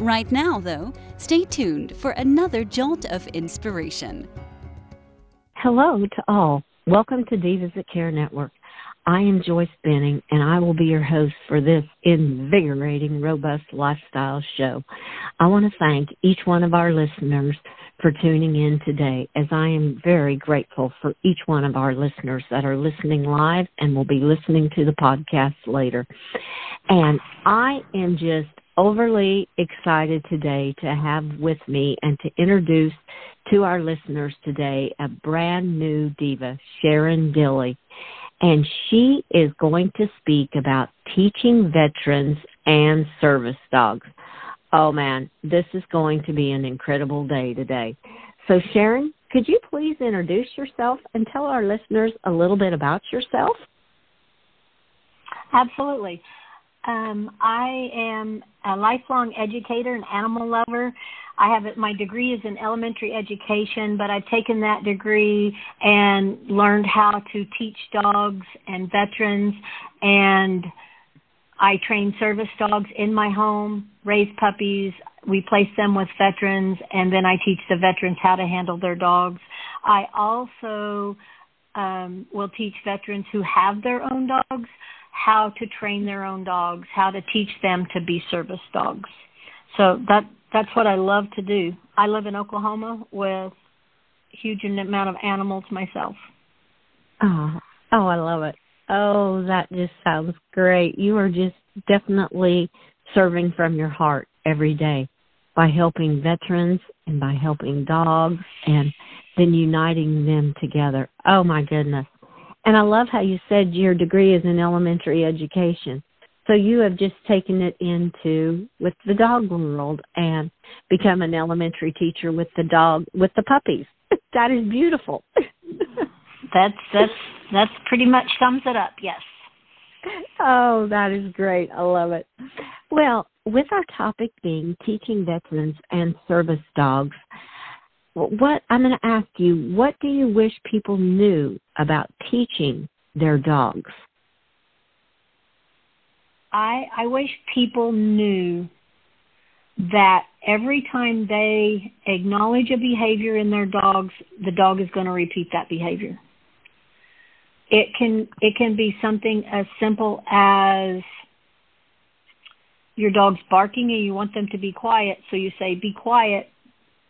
Right now, though, stay tuned for another jolt of inspiration. Hello to all. Welcome to Divas That Care Network. I am Joyce Benning, and I will be your host for this invigorating, robust lifestyle show. I want to thank each one of our listeners for tuning in today, as I am very grateful for each one of our listeners that are listening live and will be listening to the podcast later. And I am just overly excited today to have with me and to introduce to our listeners today a brand new diva, Sharon Dilly. And she is going to speak about teaching veterans and service dogs. Oh man, this is going to be an incredible day today. So, Sharon, could you please introduce yourself and tell our listeners a little bit about yourself? Absolutely. Um, I am a lifelong educator and animal lover. I have my degree is in elementary education, but I've taken that degree and learned how to teach dogs and veterans and I train service dogs in my home, raise puppies, we place them with veterans, and then I teach the veterans how to handle their dogs. I also um, will teach veterans who have their own dogs how to train their own dogs, how to teach them to be service dogs. So that that's what I love to do. I live in Oklahoma with huge amount of animals myself. Oh, oh, I love it. Oh, that just sounds great. You are just definitely serving from your heart every day by helping veterans and by helping dogs and then uniting them together. Oh my goodness. And I love how you said your degree is in elementary education. So you have just taken it into with the dog world and become an elementary teacher with the dog with the puppies. that is beautiful. that's that's that's pretty much sums it up. Yes. Oh, that is great. I love it. Well, with our topic being teaching veterans and service dogs, what I'm going to ask you, what do you wish people knew about teaching their dogs? I I wish people knew that every time they acknowledge a behavior in their dogs, the dog is going to repeat that behavior. It can it can be something as simple as your dog's barking and you want them to be quiet, so you say be quiet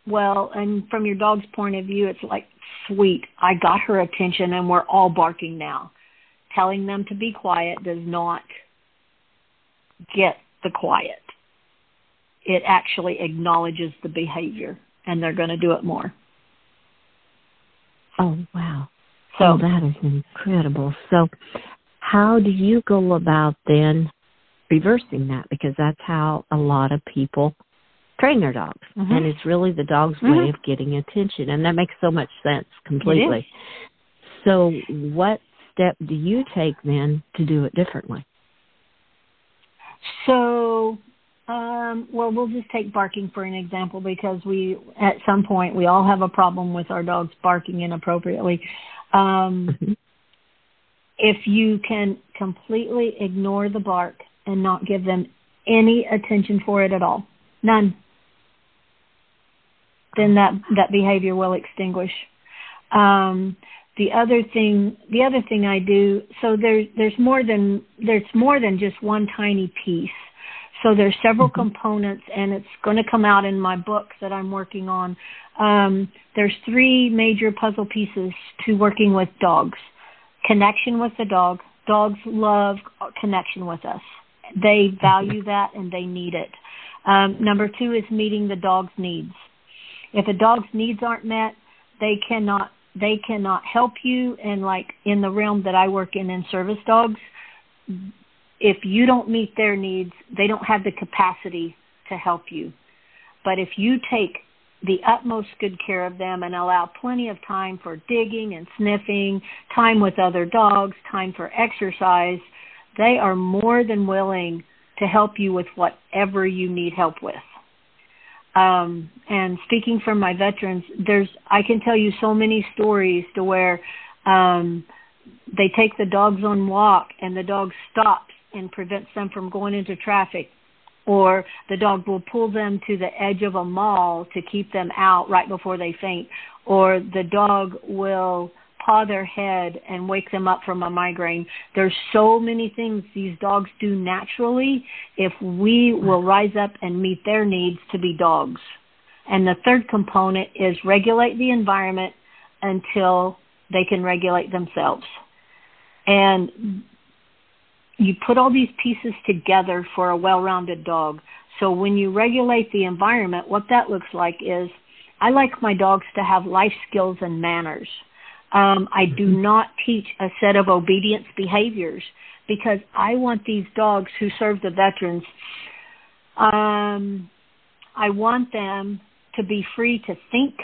well, and from your dog's point of view, it's like, sweet, I got her attention and we're all barking now. Telling them to be quiet does not get the quiet. It actually acknowledges the behavior and they're going to do it more. Oh, wow. So oh, that is incredible. So, how do you go about then reversing that? Because that's how a lot of people train their dogs. Mm-hmm. And it's really the dog's mm-hmm. way of getting attention. And that makes so much sense completely. So, what step do you take then to do it differently? So, um, well, we'll just take barking for an example because we, at some point, we all have a problem with our dogs barking inappropriately. Um, mm-hmm. If you can completely ignore the bark and not give them any attention for it at all, none, then that that behavior will extinguish. Um, the other thing, the other thing I do, so there's there's more than there's more than just one tiny piece. So there's several mm-hmm. components, and it's going to come out in my book that I'm working on. Um, there's three major puzzle pieces to working with dogs: connection with the dog. Dogs love connection with us. They value that and they need it. Um, number two is meeting the dog's needs. If a dog's needs aren't met, they cannot they cannot help you and like in the realm that I work in in service dogs, if you don't meet their needs, they don't have the capacity to help you. But if you take the utmost good care of them and allow plenty of time for digging and sniffing, time with other dogs, time for exercise, they are more than willing to help you with whatever you need help with. Um, and speaking from my veterans, there's I can tell you so many stories to where um, they take the dogs on walk and the dog stops and prevents them from going into traffic. Or the dog will pull them to the edge of a mall to keep them out right before they faint, or the dog will paw their head and wake them up from a migraine. There's so many things these dogs do naturally if we will rise up and meet their needs to be dogs. And the third component is regulate the environment until they can regulate themselves. And you put all these pieces together for a well-rounded dog. So when you regulate the environment, what that looks like is I like my dogs to have life skills and manners. Um, I do not teach a set of obedience behaviors because I want these dogs who serve the veterans. Um, I want them to be free to think.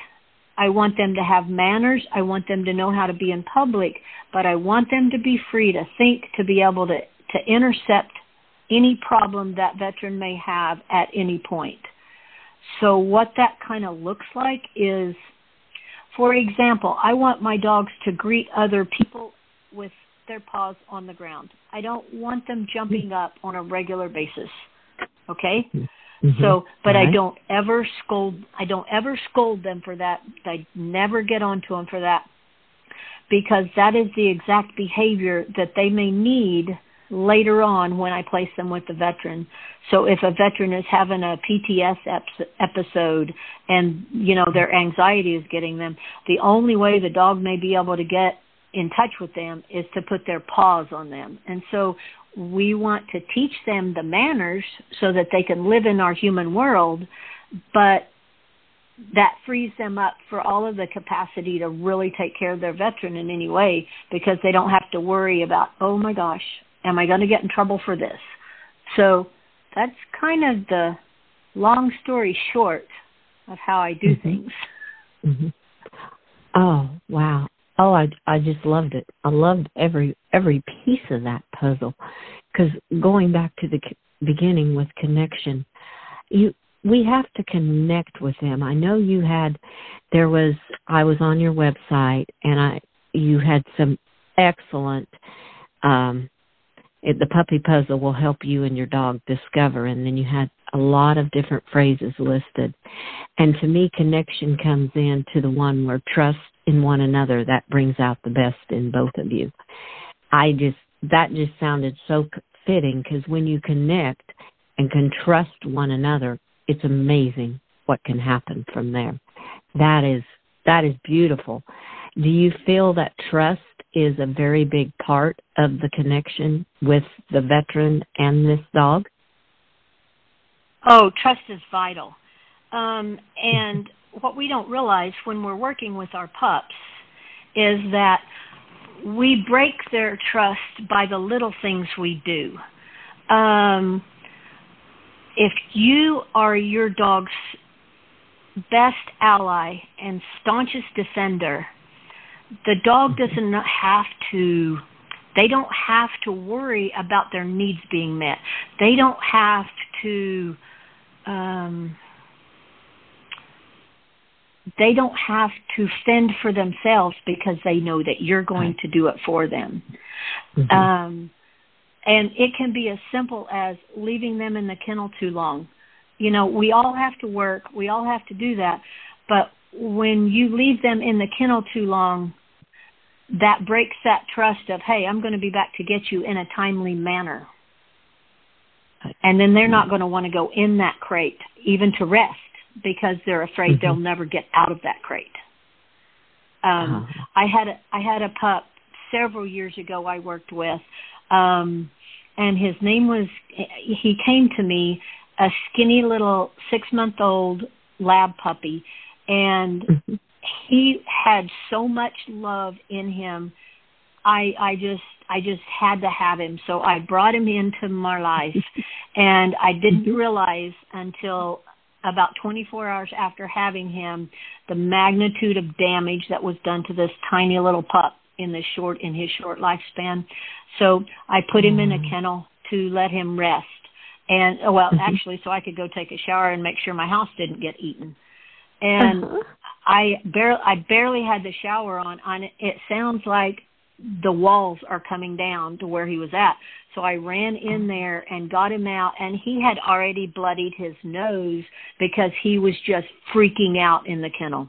I want them to have manners. I want them to know how to be in public, but I want them to be free to think, to be able to to intercept any problem that veteran may have at any point. So what that kind of looks like is, for example, I want my dogs to greet other people with their paws on the ground. I don't want them jumping up on a regular basis. Okay? Mm-hmm. So, but right. I don't ever scold I don't ever scold them for that. I never get onto them for that because that is the exact behavior that they may need later on when I place them with the veteran. So if a veteran is having a PTS ep- episode and you know their anxiety is getting them, the only way the dog may be able to get in touch with them is to put their paws on them. And so we want to teach them the manners so that they can live in our human world, but that frees them up for all of the capacity to really take care of their veteran in any way because they don't have to worry about, oh my gosh, Am I going to get in trouble for this? So that's kind of the long story short of how I do mm-hmm. things. Mm-hmm. Oh wow! Oh, I I just loved it. I loved every every piece of that puzzle. Because going back to the beginning with connection, you we have to connect with them. I know you had there was I was on your website and I you had some excellent um it, the puppy puzzle will help you and your dog discover and then you had a lot of different phrases listed. And to me connection comes in to the one where trust in one another that brings out the best in both of you. I just that just sounded so fitting because when you connect and can trust one another it's amazing what can happen from there. That is that is beautiful. Do you feel that trust is a very big part of the connection with the veteran and this dog? Oh, trust is vital. Um, and what we don't realize when we're working with our pups is that we break their trust by the little things we do. Um, if you are your dog's best ally and staunchest defender, the dog doesn't have to they don't have to worry about their needs being met. They don't have to um they don't have to fend for themselves because they know that you're going to do it for them. Mm-hmm. um and it can be as simple as leaving them in the kennel too long. You know we all have to work. We all have to do that. But when you leave them in the kennel too long, that breaks that trust of, hey, I'm going to be back to get you in a timely manner. And then they're not going to want to go in that crate, even to rest, because they're afraid mm-hmm. they'll never get out of that crate. Um, uh-huh. I had a, I had a pup several years ago I worked with, um, and his name was. He came to me, a skinny little six month old lab puppy, and mm-hmm. he had so much love in him. I I just I just had to have him, so I brought him into my life, and I didn't mm-hmm. realize until about 24 hours after having him, the magnitude of damage that was done to this tiny little pup in the short in his short lifespan. So I put him in a mm. kennel to let him rest. And oh, well, mm-hmm. actually, so I could go take a shower and make sure my house didn't get eaten. And uh-huh. I barely I barely had the shower on. On it, sounds like the walls are coming down to where he was at. So I ran in oh. there and got him out, and he had already bloodied his nose because he was just freaking out in the kennel.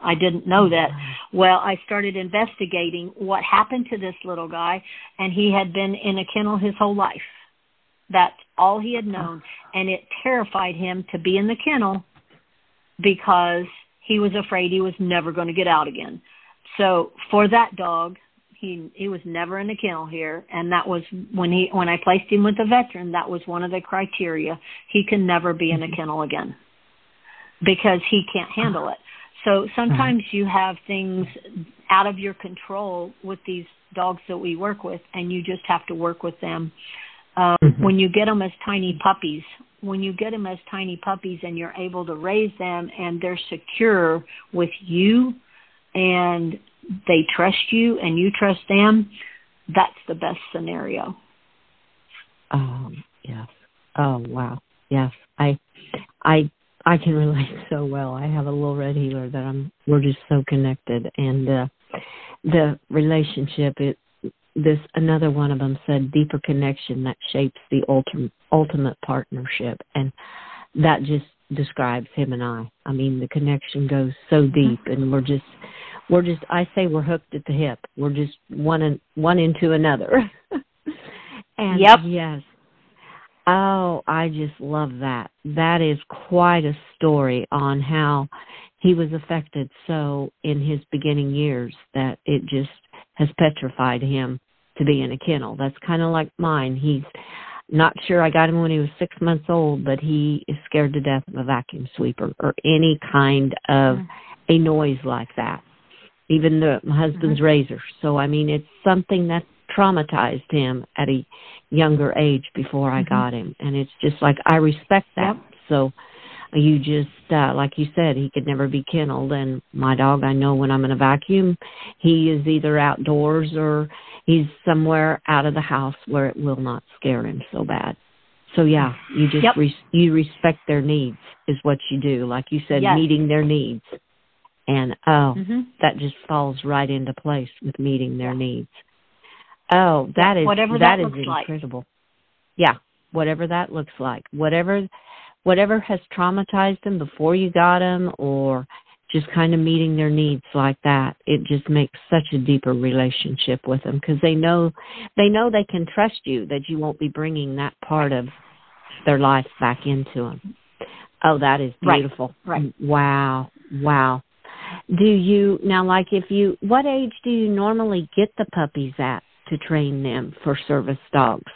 I didn't know that. Well, I started investigating what happened to this little guy, and he had been in a kennel his whole life. That's all he had known, and it terrified him to be in the kennel because he was afraid he was never going to get out again. So for that dog, he he was never in a kennel here, and that was when he when I placed him with a veteran. That was one of the criteria. He can never be in a kennel again because he can't handle it. So sometimes you have things out of your control with these dogs that we work with, and you just have to work with them. Um, mm-hmm. When you get them as tiny puppies, when you get them as tiny puppies and you're able to raise them and they're secure with you and they trust you and you trust them, that's the best scenario. Um, yes. Oh wow. Yes. I I I can relate so well. I have a little red heeler that I'm we're just so connected and uh the relationship it this another one of them said deeper connection that shapes the ultimate ultimate partnership and that just describes him and I. I mean the connection goes so deep and we're just we're just I say we're hooked at the hip. We're just one and one into another. and yep. yes, Oh, I just love that. That is quite a story on how he was affected so in his beginning years that it just has petrified him to be in a kennel. That's kind of like mine. He's not sure I got him when he was six months old, but he is scared to death of a vacuum sweeper or any kind of mm-hmm. a noise like that. Even the my husband's mm-hmm. razor. So I mean it's something that traumatized him at a younger age before I mm-hmm. got him. And it's just like I respect that. Yep. So you just uh like you said he could never be kenneled and my dog I know when I'm in a vacuum he is either outdoors or he's somewhere out of the house where it will not scare him so bad. So yeah, you just yep. re- you respect their needs is what you do. Like you said yes. meeting their needs. And oh, mm-hmm. that just falls right into place with meeting their needs. Oh, that is whatever that, that is incredible. Like. Yeah, whatever that looks like. Whatever whatever has traumatized them before you got them or just kind of meeting their needs like that it just makes such a deeper relationship with them because they know they know they can trust you that you won't be bringing that part of their life back into them oh that is beautiful. Right, right. wow. Wow. Do you now like if you what age do you normally get the puppies at to train them for service dogs?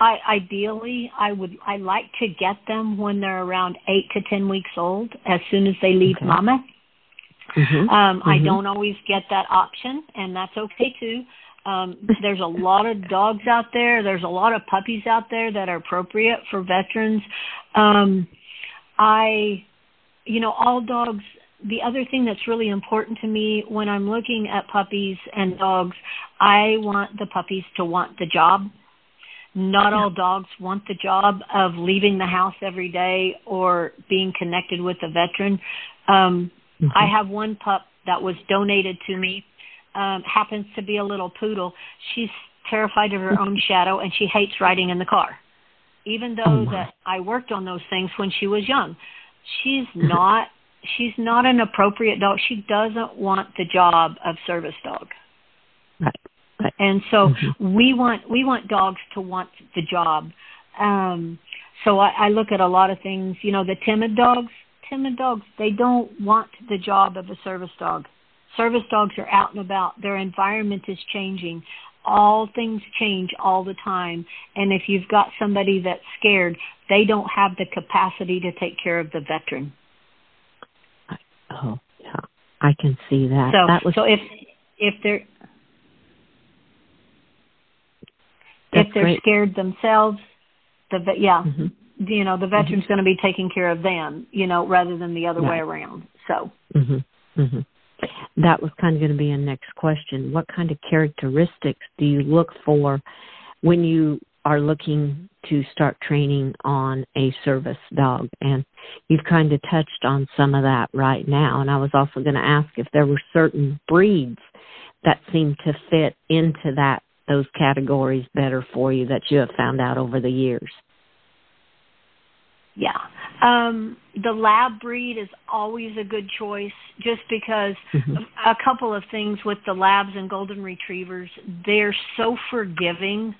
I ideally I would I like to get them when they're around eight to ten weeks old, as soon as they leave okay. mama. Mm-hmm. Um, mm-hmm. I don't always get that option, and that's okay too. Um, there's a lot of dogs out there. There's a lot of puppies out there that are appropriate for veterans. Um, I, you know, all dogs the other thing that's really important to me when I'm looking at puppies and dogs, I want the puppies to want the job. Not all dogs want the job of leaving the house every day or being connected with a veteran. Um, mm-hmm. I have one pup that was donated to me, um, happens to be a little poodle. She's terrified of her own shadow and she hates riding in the car. Even though oh that I worked on those things when she was young. She's not she's not an appropriate dog. She doesn't want the job of service dog. Right. Right. And so mm-hmm. we want we want dogs to want the job. Um, so I, I look at a lot of things. You know, the timid dogs. Timid dogs. They don't want the job of a service dog. Service dogs are out and about. Their environment is changing. All things change all the time. And if you've got somebody that's scared, they don't have the capacity to take care of the veteran. Oh, yeah. I can see that. So, that was so if if they're That's if they're great. scared themselves, the yeah, mm-hmm. you know the mm-hmm. veteran's mm-hmm. going to be taking care of them you know rather than the other right. way around so mhm mhm that was kind of going to be a next question what kind of characteristics do you look for when you are looking to start training on a service dog and you've kind of touched on some of that right now and i was also going to ask if there were certain breeds that seem to fit into that those categories better for you that you have found out over the years yeah. Um, the lab breed is always a good choice just because mm-hmm. a couple of things with the labs and golden retrievers, they're so forgiving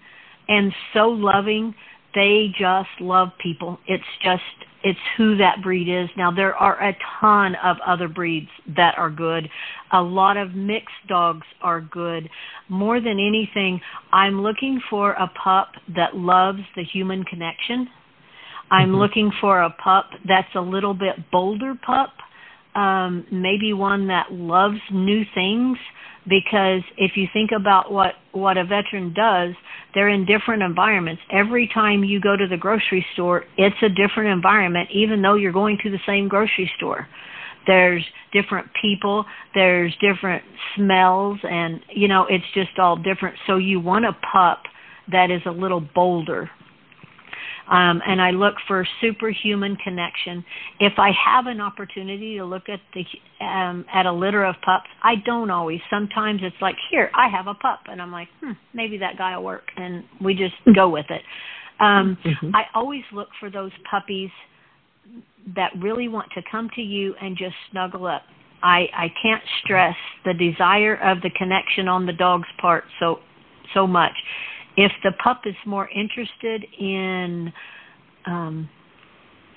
and so loving. They just love people. It's just it's who that breed is. Now there are a ton of other breeds that are good. A lot of mixed dogs are good. More than anything, I'm looking for a pup that loves the human connection I'm mm-hmm. looking for a pup that's a little bit bolder pup, um, maybe one that loves new things. Because if you think about what what a veteran does, they're in different environments. Every time you go to the grocery store, it's a different environment, even though you're going to the same grocery store. There's different people, there's different smells, and you know it's just all different. So you want a pup that is a little bolder um, and I look for superhuman connection. If I have an opportunity to look at the um, at a litter of pups, I don't always. Sometimes it's like, here, I have a pup, and I'm like, hmm, maybe that guy will work, and we just go with it. Um, mm-hmm. I always look for those puppies that really want to come to you and just snuggle up. I, I can't stress the desire of the connection on the dog's part so so much. If the pup is more interested in um,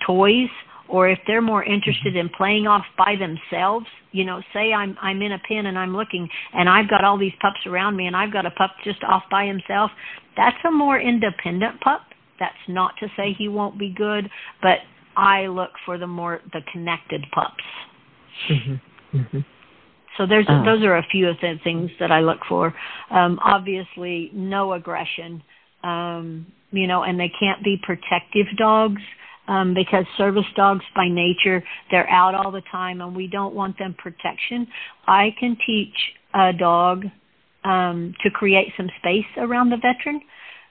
toys, or if they're more interested in playing off by themselves, you know, say I'm I'm in a pen and I'm looking and I've got all these pups around me and I've got a pup just off by himself, that's a more independent pup. That's not to say he won't be good, but I look for the more the connected pups. Mm-hmm. Mm-hmm. So there's uh, those are a few of the things that I look for. Um, obviously, no aggression, um, you know, and they can't be protective dogs um, because service dogs by nature they're out all the time, and we don't want them protection. I can teach a dog um, to create some space around the veteran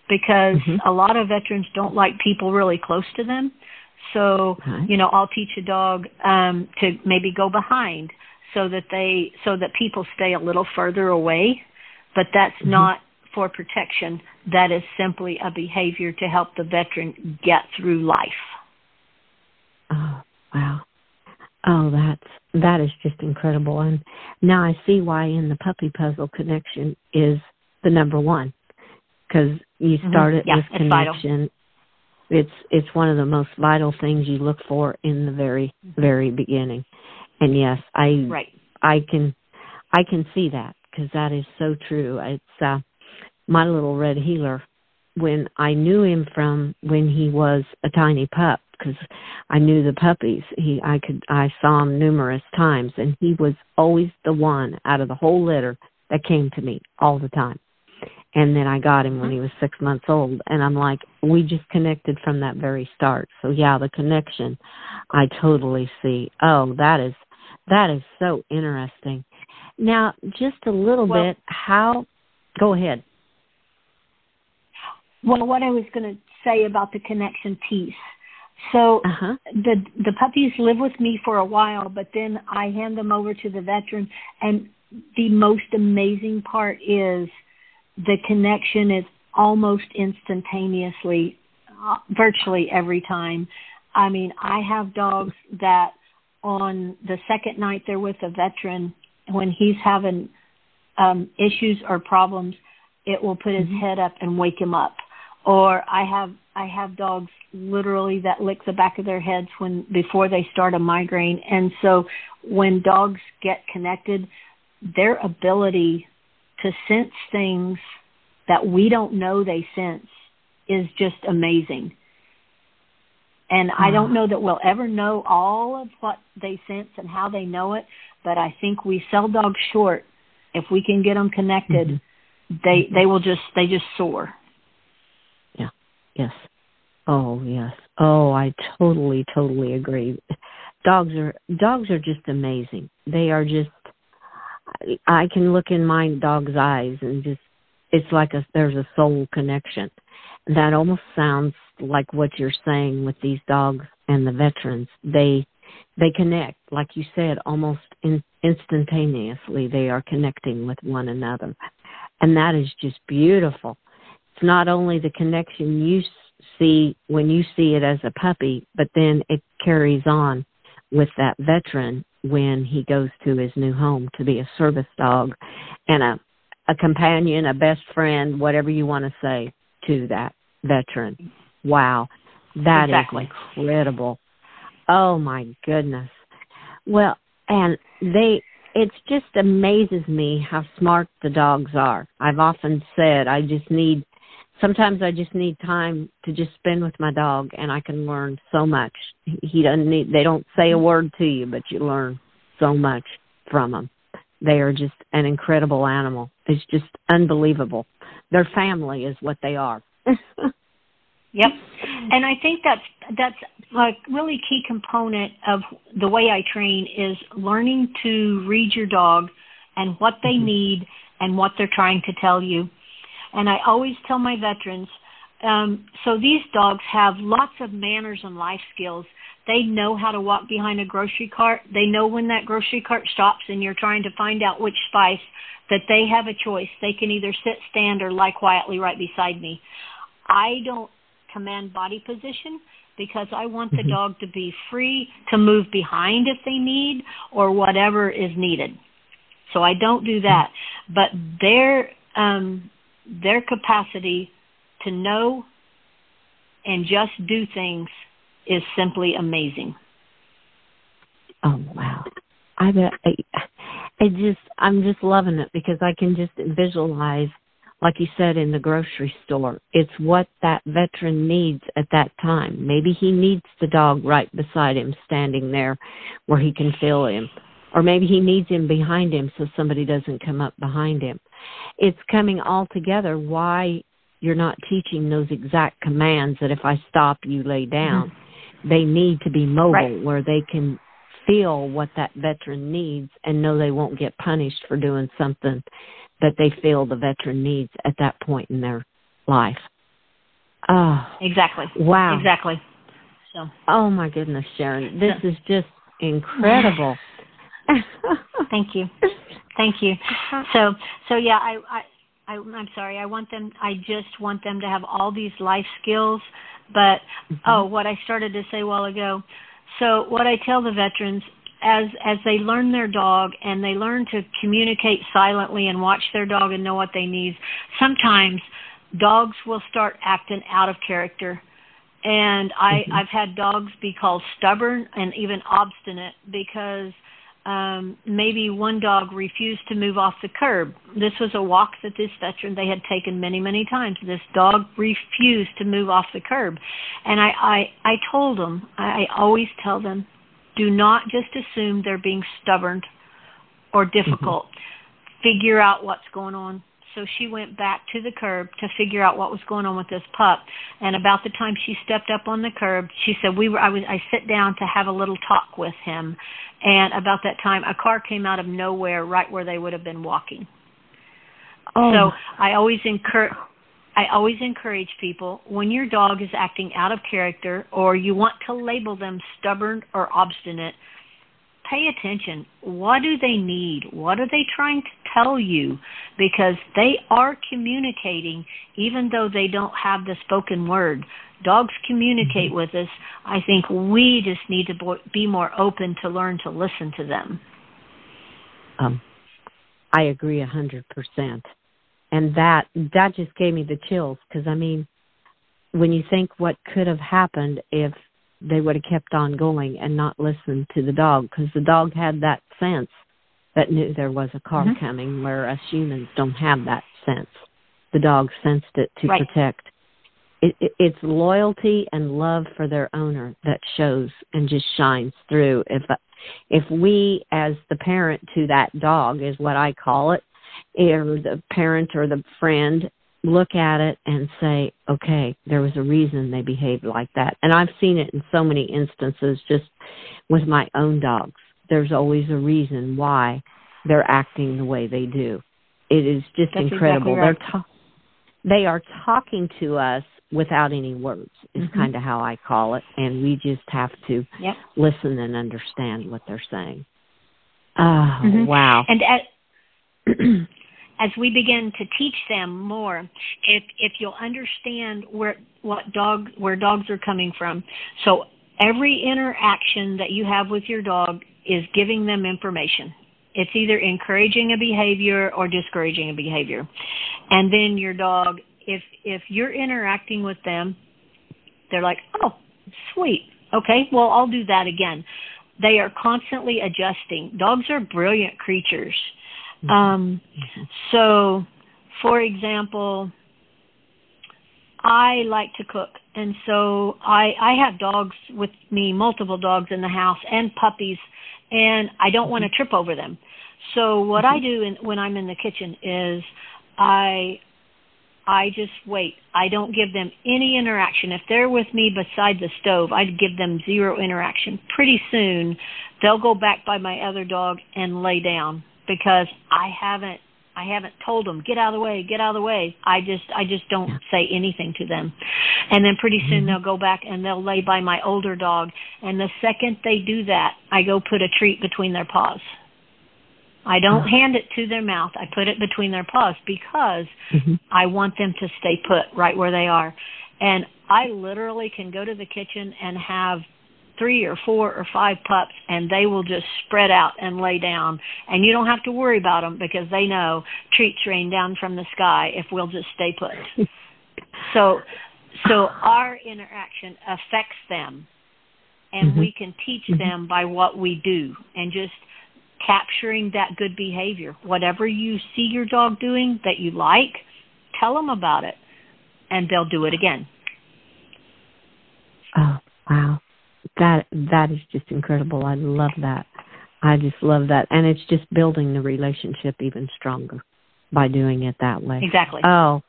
because mm-hmm. a lot of veterans don't like people really close to them. So, you know, I'll teach a dog um, to maybe go behind so that they so that people stay a little further away. But that's mm-hmm. not for protection. That is simply a behavior to help the veteran get through life. Oh wow. Oh that's that is just incredible. And now i see why in the puppy puzzle connection is the number one because you mm-hmm. start it yeah, with connection. It's it's one of the most vital things you look for in the very mm-hmm. very beginning and yes, I right. I can I can see that because that is so true. It's uh, my little red heeler when I knew him from when he was a tiny pup because I knew the puppies. He I could I saw him numerous times and he was always the one out of the whole litter that came to me all the time. And then I got him when he was 6 months old and I'm like we just connected from that very start. So yeah, the connection I totally see. Oh, that is that is so interesting. Now, just a little well, bit, how, go ahead. Well, what I was going to say about the connection piece. So uh-huh. the the puppies live with me for a while, but then I hand them over to the veteran, and the most amazing part is the connection is almost instantaneously, uh, virtually every time. I mean, I have dogs that on the second night they're with a veteran, when he's having um, issues or problems, it will put his mm-hmm. head up and wake him up. Or I have I have dogs literally that lick the back of their heads when before they start a migraine. And so when dogs get connected, their ability to sense things that we don't know they sense is just amazing. And I don't uh-huh. know that we'll ever know all of what they sense and how they know it, but I think we sell dogs short if we can get them connected. Mm-hmm. They they will just they just soar. Yeah. Yes. Oh yes. Oh, I totally, totally agree. Dogs are dogs are just amazing. They are just. I can look in my dog's eyes and just it's like a there's a soul connection. That almost sounds like what you're saying with these dogs and the veterans. They they connect, like you said, almost in, instantaneously. They are connecting with one another, and that is just beautiful. It's not only the connection you see when you see it as a puppy, but then it carries on with that veteran when he goes to his new home to be a service dog and a a companion, a best friend, whatever you want to say to that veteran. Wow. that exactly. is incredible. Oh my goodness. Well, and they it just amazes me how smart the dogs are. I've often said I just need sometimes I just need time to just spend with my dog and I can learn so much. He doesn't need they don't say a word to you, but you learn so much from them. They are just an incredible animal. It's just unbelievable. Their family is what they are. Yep. And I think that's that's a really key component of the way I train is learning to read your dog and what they mm-hmm. need and what they're trying to tell you. And I always tell my veterans, um, so these dogs have lots of manners and life skills. They know how to walk behind a grocery cart. They know when that grocery cart stops and you're trying to find out which spice that they have a choice. They can either sit, stand, or lie quietly right beside me. I don't command body position because I want the mm-hmm. dog to be free to move behind if they need or whatever is needed. So I don't do that. But their um, their capacity to know and just do things is simply amazing. Oh wow! I bet I, I just I'm just loving it because I can just visualize like you said in the grocery store. It's what that veteran needs at that time. Maybe he needs the dog right beside him, standing there where he can feel him. Or maybe he needs him behind him so somebody doesn't come up behind him. It's coming all together why you're not teaching those exact commands that if I stop, you lay down. Mm-hmm. They need to be mobile right. where they can feel what that veteran needs and know they won't get punished for doing something that they feel the veteran needs at that point in their life. Oh, exactly. Wow. Exactly. So. Oh my goodness, Sharon, this is just incredible. Thank you. Thank you. So, so yeah, I, I, I, I'm sorry. I want them. I just want them to have all these life skills. But mm-hmm. oh, what I started to say a while ago. So, what I tell the veterans as as they learn their dog and they learn to communicate silently and watch their dog and know what they need sometimes dogs will start acting out of character. And i mm-hmm. i've had dogs be called stubborn and even obstinate because um maybe one dog refused to move off the curb. This was a walk that this veteran they had taken many many times. This dog refused to move off the curb. And i i i told them i, I always tell them do not just assume they're being stubborn or difficult. Mm-hmm. Figure out what's going on. So she went back to the curb to figure out what was going on with this pup. And about the time she stepped up on the curb, she said, "We were. I was. I sit down to have a little talk with him." And about that time, a car came out of nowhere, right where they would have been walking. Oh. So I always encourage I always encourage people when your dog is acting out of character or you want to label them stubborn or obstinate, pay attention. What do they need? What are they trying to tell you? Because they are communicating even though they don't have the spoken word. Dogs communicate mm-hmm. with us. I think we just need to be more open to learn to listen to them. Um, I agree a hundred percent and that that just gave me the chills because I mean, when you think what could have happened if they would have kept on going and not listened to the dog, because the dog had that sense that knew there was a car mm-hmm. coming, where us humans don't have that sense. The dog sensed it to right. protect. It, it, it's loyalty and love for their owner that shows and just shines through. If if we, as the parent to that dog, is what I call it, or the parent or the friend look at it and say, okay, there was a reason they behaved like that. And I've seen it in so many instances just with my own dogs. There's always a reason why they're acting the way they do. It is just That's incredible. Exactly right. They're ta- they are talking to us without any words is mm-hmm. kind of how I call it and we just have to yep. listen and understand what they're saying. Oh, mm-hmm. wow. And at as we begin to teach them more, if if you'll understand where what dog where dogs are coming from. So every interaction that you have with your dog is giving them information. It's either encouraging a behavior or discouraging a behavior. And then your dog if if you're interacting with them, they're like, "Oh, sweet. Okay, well, I'll do that again." They are constantly adjusting. Dogs are brilliant creatures. Um, so, for example, I like to cook, and so I I have dogs with me, multiple dogs in the house, and puppies, and I don't want to mm-hmm. trip over them. So what I mm-hmm. do in, when I'm in the kitchen is I I just wait. I don't give them any interaction. If they're with me beside the stove, I'd give them zero interaction. Pretty soon, they'll go back by my other dog and lay down because I haven't I haven't told them get out of the way, get out of the way. I just I just don't say anything to them. And then pretty soon mm-hmm. they'll go back and they'll lay by my older dog and the second they do that, I go put a treat between their paws. I don't uh-huh. hand it to their mouth. I put it between their paws because mm-hmm. I want them to stay put right where they are. And I literally can go to the kitchen and have three or four or five pups and they will just spread out and lay down. And you don't have to worry about them because they know treats rain down from the sky if we'll just stay put. So so our interaction affects them and mm-hmm. we can teach mm-hmm. them by what we do and just capturing that good behavior. Whatever you see your dog doing that you like tell them about it and they'll do it again. Oh wow that that is just incredible. I love that. I just love that, and it's just building the relationship even stronger by doing it that way. Exactly. Oh,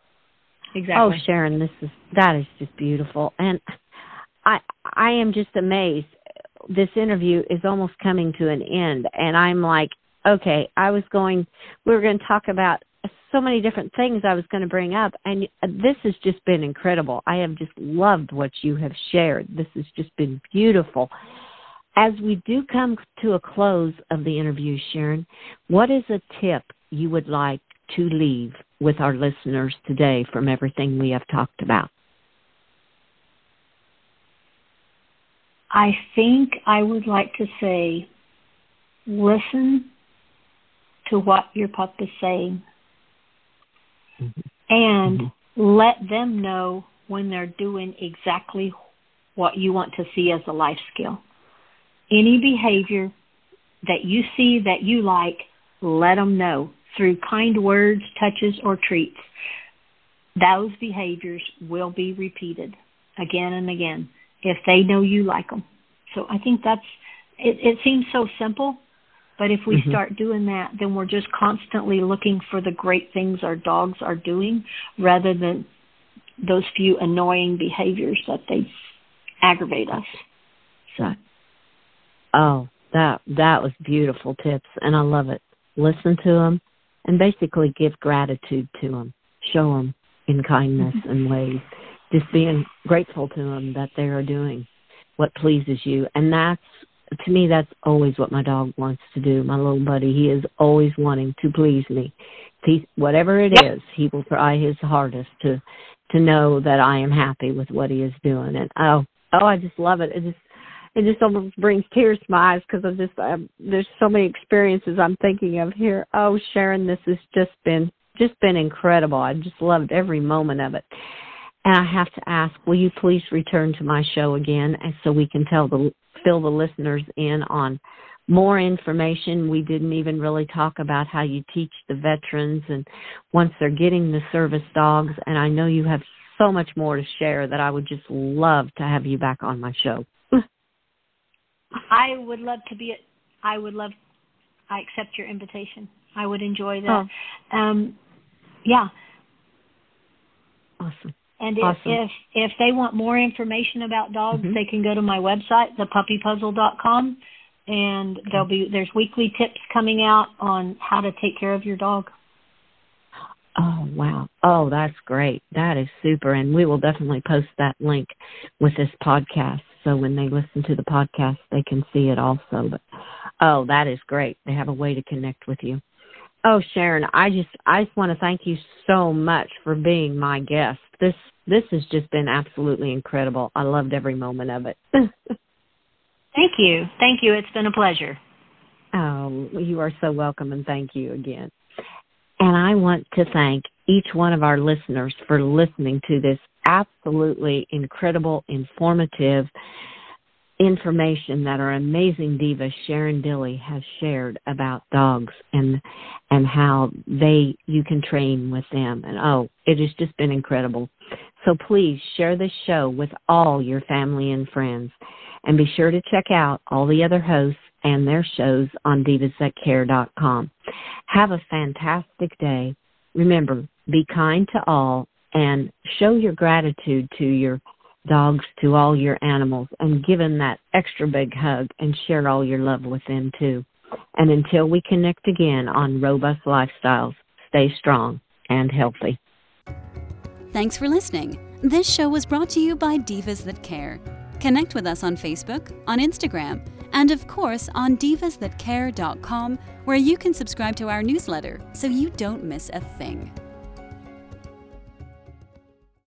exactly. Oh, Sharon, this is that is just beautiful, and I I am just amazed. This interview is almost coming to an end, and I'm like, okay, I was going. We were going to talk about so many different things I was going to bring up, and uh, this has just been incredible. I have just loved what you have shared. This has just been beautiful. As we do come to a close of the interview, Sharon, what is a tip you would like to leave with our listeners today from everything we have talked about? I think I would like to say listen to what your pup is saying. And mm-hmm. let them know when they're doing exactly what you want to see as a life skill. Any behavior that you see that you like, let them know through kind words, touches, or treats. Those behaviors will be repeated again and again if they know you like them. So I think that's it, it seems so simple, but if we mm-hmm. start doing that, then we're just constantly looking for the great things our dogs are doing rather than those few annoying behaviors that they aggravate us. So Oh, that that was beautiful tips and I love it. Listen to them and basically give gratitude to them. Show them in kindness mm-hmm. and ways. Just being grateful to them that they are doing what pleases you. And that's to me, that's always what my dog wants to do. My little buddy, he is always wanting to please me. He, whatever it yep. is, he will try his hardest to to know that I am happy with what he is doing. And oh, oh, I just love it. It just it just almost brings tears to my eyes because of just um, there's so many experiences I'm thinking of here. Oh, Sharon, this has just been just been incredible. I just loved every moment of it. And I have to ask, will you please return to my show again so we can tell the fill the listeners in on more information. We didn't even really talk about how you teach the veterans and once they're getting the service dogs. And I know you have so much more to share that I would just love to have you back on my show. I would love to be. It I would love. I accept your invitation. I would enjoy that. Oh. Um, yeah. Awesome. And if, Awesome. if if they want more information about dogs, Mhm. they can go to my website, thepuppypuzzle.com, and there'll be there's weekly tips coming out on how to take care of your dog. Oh, wow. Oh, that's great. That is super. And we will definitely post that link with this podcast. So when they listen to the podcast, they can see it also. But, oh, that is great. They have a way to connect with you. Oh, Sharon, I just, I just want to thank you so much for being my guest. This, this has just been absolutely incredible. I loved every moment of it. Thank you. Thank you. It's been a pleasure. Oh, you are so welcome and thank you again. And I want to thank each one of our listeners for listening to this absolutely incredible, informative information that our amazing diva Sharon Dilly has shared about dogs and and how they you can train with them. And oh, it has just been incredible. So please share this show with all your family and friends. And be sure to check out all the other hosts and their shows on divasthatcare.com. Have a fantastic day. Remember, be kind to all and show your gratitude to your dogs, to all your animals, and give them that extra big hug and share all your love with them too. And until we connect again on Robust Lifestyles, stay strong and healthy. Thanks for listening. This show was brought to you by Divas That Care. Connect with us on Facebook, on Instagram, and of course on divasthatcare.com, where you can subscribe to our newsletter so you don't miss a thing.